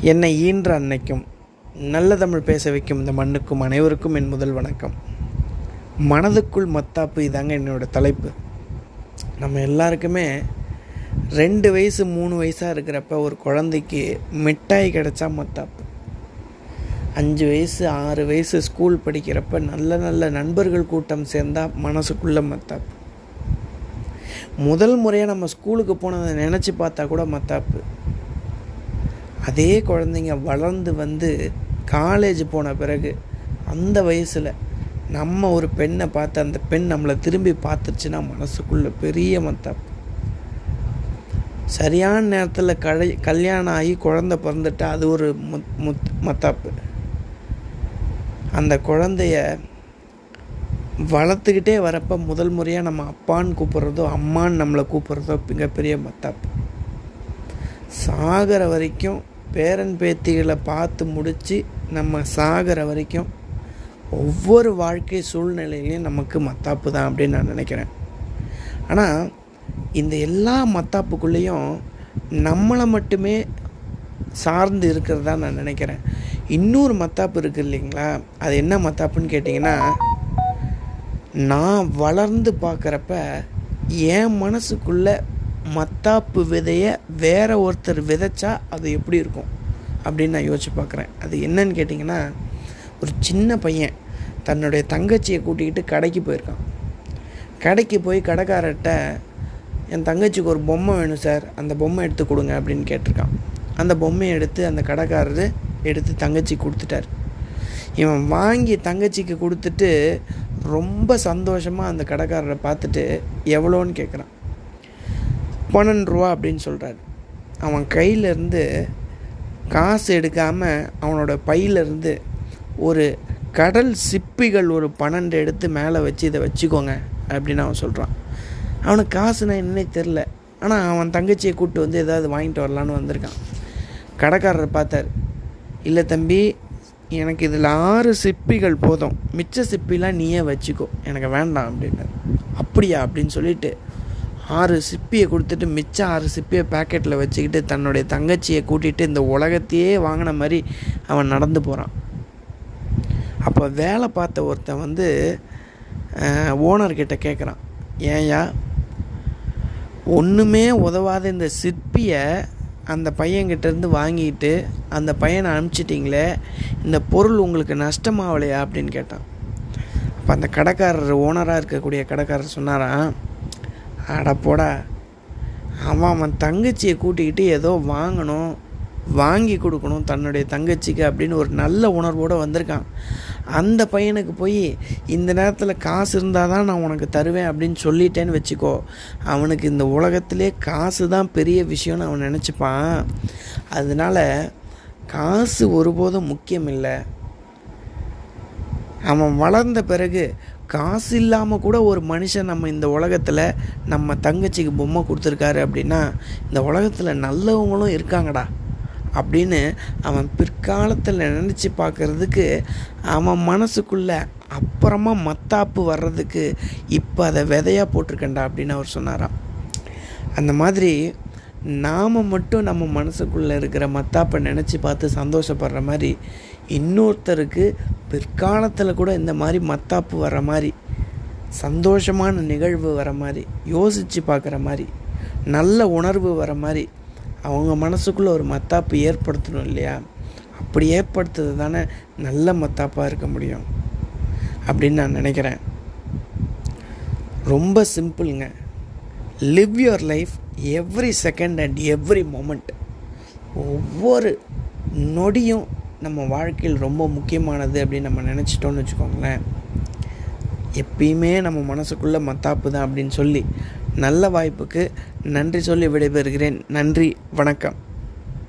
என்னை ஈன்ற அன்னைக்கும் நல்ல தமிழ் பேச வைக்கும் இந்த மண்ணுக்கும் அனைவருக்கும் என் முதல் வணக்கம். மனதுக்குள் மத்தாப்பு இதாங்க என்னோட தலைப்பு. நம்ம எல்லாருக்குமே ரெண்டு வயசு மூணு வயசாக இருக்கிறப்ப ஒரு குழந்தைக்கு மிட்டாய் கிடைச்சா மத்தாப்பு. அஞ்சு வயசு ஆறு வயசு ஸ்கூல் படிக்கிறப்ப நல்ல நல்ல நண்பர்கள் கூட்டம் சேர்ந்தால் மனசுக்குள்ளே மத்தாப்பு. முதல் முறையாக நம்ம ஸ்கூலுக்கு போனதை நினச்சி பார்த்தா கூட மத்தாப்பு. அதே குழந்தைங்க வளர்ந்து வந்து காலேஜ் போன பிறகு அந்த வயசில் நம்ம ஒரு பெண்ணை பார்த்து அந்த பெண் நம்மளை திரும்பி பார்த்துச்சுன்னா மனசுக்குள்ளே பெரிய மத்தாப்பு சரியான நேரத்தில் கழை கல்யாணம் ஆகி குழந்த பிறந்துட்டா அது ஒரு முத் முத் மத்தாப்பு. அந்த குழந்தைய வளர்த்துக்கிட்டே வரப்போ முதல் முறையாக நம்ம அப்பான்னு கூப்பிட்றதோ அம்மான்னு நம்மளை கூப்பிட்றதோ மிகப்பெரிய மத்தாப்பு. சாகிற வரைக்கும் பேரன் பேத்திகளை பார்த்து முடித்து நம்ம சாகிற வரைக்கும் ஒவ்வொரு வாழ்க்கை சூழ்நிலையிலையும் நமக்கு மத்தாப்பு தான் அப்படின்னு நான் நினைக்கிறேன். ஆனால் இந்த எல்லா மத்தாப்புக்குள்ளேயும் நம்மளை மட்டுமே சார்ந்து இருக்கிறதா நான் நினைக்கிறேன். இன்னொரு மத்தாப்பு இருக்குது இல்லைங்களா? அது என்ன மத்தாப்புன்னு கேட்டிங்கன்னா நான் வளர்ந்து பார்க்குறப்ப என் மனசுக்குள்ளே மத்தாப்பு விதையை வேற ஒருத்தர் விதைச்சா அது எப்படி இருக்கும்? அப்படின்னு நான் யோசிச்சு பார்க்குறேன். அது என்னன்னு கேட்டிங்கன்னா ஒரு சின்ன பையன் தன்னுடைய தங்கச்சியை கூட்டிக்கிட்டு கடைக்கு போயிருக்கான். கடைக்கு போய் கடைக்காரர்கிட்ட என் தங்கச்சிக்கு ஒரு பொம்மை வேணும் சார் அந்த பொம்மை எடுத்து கொடுங்க அப்படின்னு கேட்டிருக்கான். அந்த பொம்மையை எடுத்து அந்த கடைக்காரர் எடுத்து தங்கச்சி கொடுத்துட்டார். இவன் வாங்கி தங்கச்சிக்கு கொடுத்துட்டு ரொம்ப சந்தோஷமாக அந்த கடைக்காரரை பார்த்துட்டு எவ்வளோன்னு கேட்குறான். பன்னெண்டு ரூபா அப்படின்னு சொல்கிறாரு அவன் கையிலேருந்து காசு எடுக்காமல் அவனோட பையிலேருந்து ஒரு கடல் சிப்பிகள் ஒரு பன்னெண்டு எடுத்து மேலே வச்சு இதை வச்சுக்கோங்க அப்படின்னு அவன் சொல்கிறான் அவனுக்கு காசுனா என்னன்னே தெரில ஆனால் அவன் தங்கச்சியை கூப்பிட்டு வந்து ஏதாவது வாங்கிட்டு வரலான்னு வந்திருக்கான். கடைக்காரர் பார்த்தார். இல்லை தம்பி எனக்கு இதில் ஆறு சிப்பிகள் போதும். மிச்ச சிப்பிலாம் நீயே வச்சுக்கோ. எனக்கு வேண்டாம் அப்படின்னாரு. அப்படியா? அப்படின்னு சொல்லிட்டு ஆறு சிப்பியை கொடுத்துட்டு மிச்சம் ஆறு சிப்பியை பேக்கெட்டில் வச்சுக்கிட்டு தன்னுடைய தங்கச்சியை கூட்டிகிட்டு இந்த உலகத்தையே வாங்கின மாதிரி அவன் நடந்து போகிறான் அப்போ வேலை பார்த்த ஒருத்தன் வந்து ஓனர்கிட்ட கேட்குறான் ஏன்யா ஒன்றுமே உதவாத இந்த சிற்பியை அந்த பையன்கிட்டேருந்து வாங்கிட்டு அந்த பையனை அனுப்பிச்சிட்டிங்களே இந்த பொருள் உங்களுக்கு நஷ்டமாகலையா அப்படின்னு கேட்டான். அப்போ அந்த கடைக்காரர் ஓனராக இருக்கக்கூடிய கடைக்காரர் சொன்னாரான் அடப்போடா அவன் அவன் தங்கச்சியை கூட்டிக்கிட்டு ஏதோ வாங்கணும் வாங்கி கொடுக்கணும் தன்னுடைய தங்கச்சிக்கு அப்படின்னு ஒரு நல்ல உணர்வோடு வந்திருக்கான். அந்த பையனுக்கு போய் இந்த நேரத்தில் காசு இருந்தால் தான் நான் உனக்கு தருவேன் அப்படின்னு சொல்லிட்டேன்னு வச்சுக்கோ. அவனுக்கு இந்த உலகத்திலே காசு தான் பெரிய விஷயம்னு அவன் நினச்சிப்பான். அதனால் காசு ஒருபோதும் முக்கியம் இல்லை. அவன் வளர்ந்த பிறகு காசு இல்லாமல் கூட ஒரு மனுஷன் நம்ம இந்த உலகத்தில் நம்ம தங்கச்சிக்கு பொம்மை கொடுத்துருக்காரு அப்படின்னா இந்த உலகத்தில் நல்லவங்களும் இருக்காங்கடா அப்படின்னு அவன் பிற்காலத்தில் நினச்சி பார்க்குறதுக்கு அவன் மனசுக்குள்ளே அப்புறமா மத்தாப்பு வர்றதுக்கு இப்போ அதை விதையாக போட்டிருக்கண்டா அப்படின்னு அவர் சொன்னாராம். அந்த மாதிரி நாம் மட்டும் நம்ம மனசுக்குள்ளே இருக்கிற மத்தாப்பை நினச்சி பார்த்து சந்தோஷப்படுற மாதிரி இன்னொருத்தருக்கு பிற்காலத்தில் கூட இந்த மாதிரி மத்தாப்பு வர மாதிரி சந்தோஷமான நிகழ்வு வர மாதிரி யோசித்து பார்க்குற மாதிரி நல்ல உணர்வு வர மாதிரி அவங்க மனசுக்குள்ளே ஒரு மத்தாப்பு ஏற்படுத்தணும் இல்லையா? அப்படி ஏற்படுத்துறது தானே நல்ல மத்தாப்பாக இருக்க முடியும் அப்படின்னு நான் நினைக்கிறேன். ரொம்ப சிம்பிளுங்க. Live your life every second and every moment ஒவ்வொரு நொடியும் நம்ம வாழ்க்கையில் ரொம்ப முக்கியமானது அப்படின்னு நம்ம நினச்சிட்டோம்னு வச்சுக்கோங்களேன். எப்பயுமே நம்ம மனசுக்குள்ளே மத்தாப்பு தான் அப்படின்னு சொல்லி நல்ல வாய்ப்புக்கு நன்றி சொல்லி விடைபெறுகிறேன். நன்றி வணக்கம்.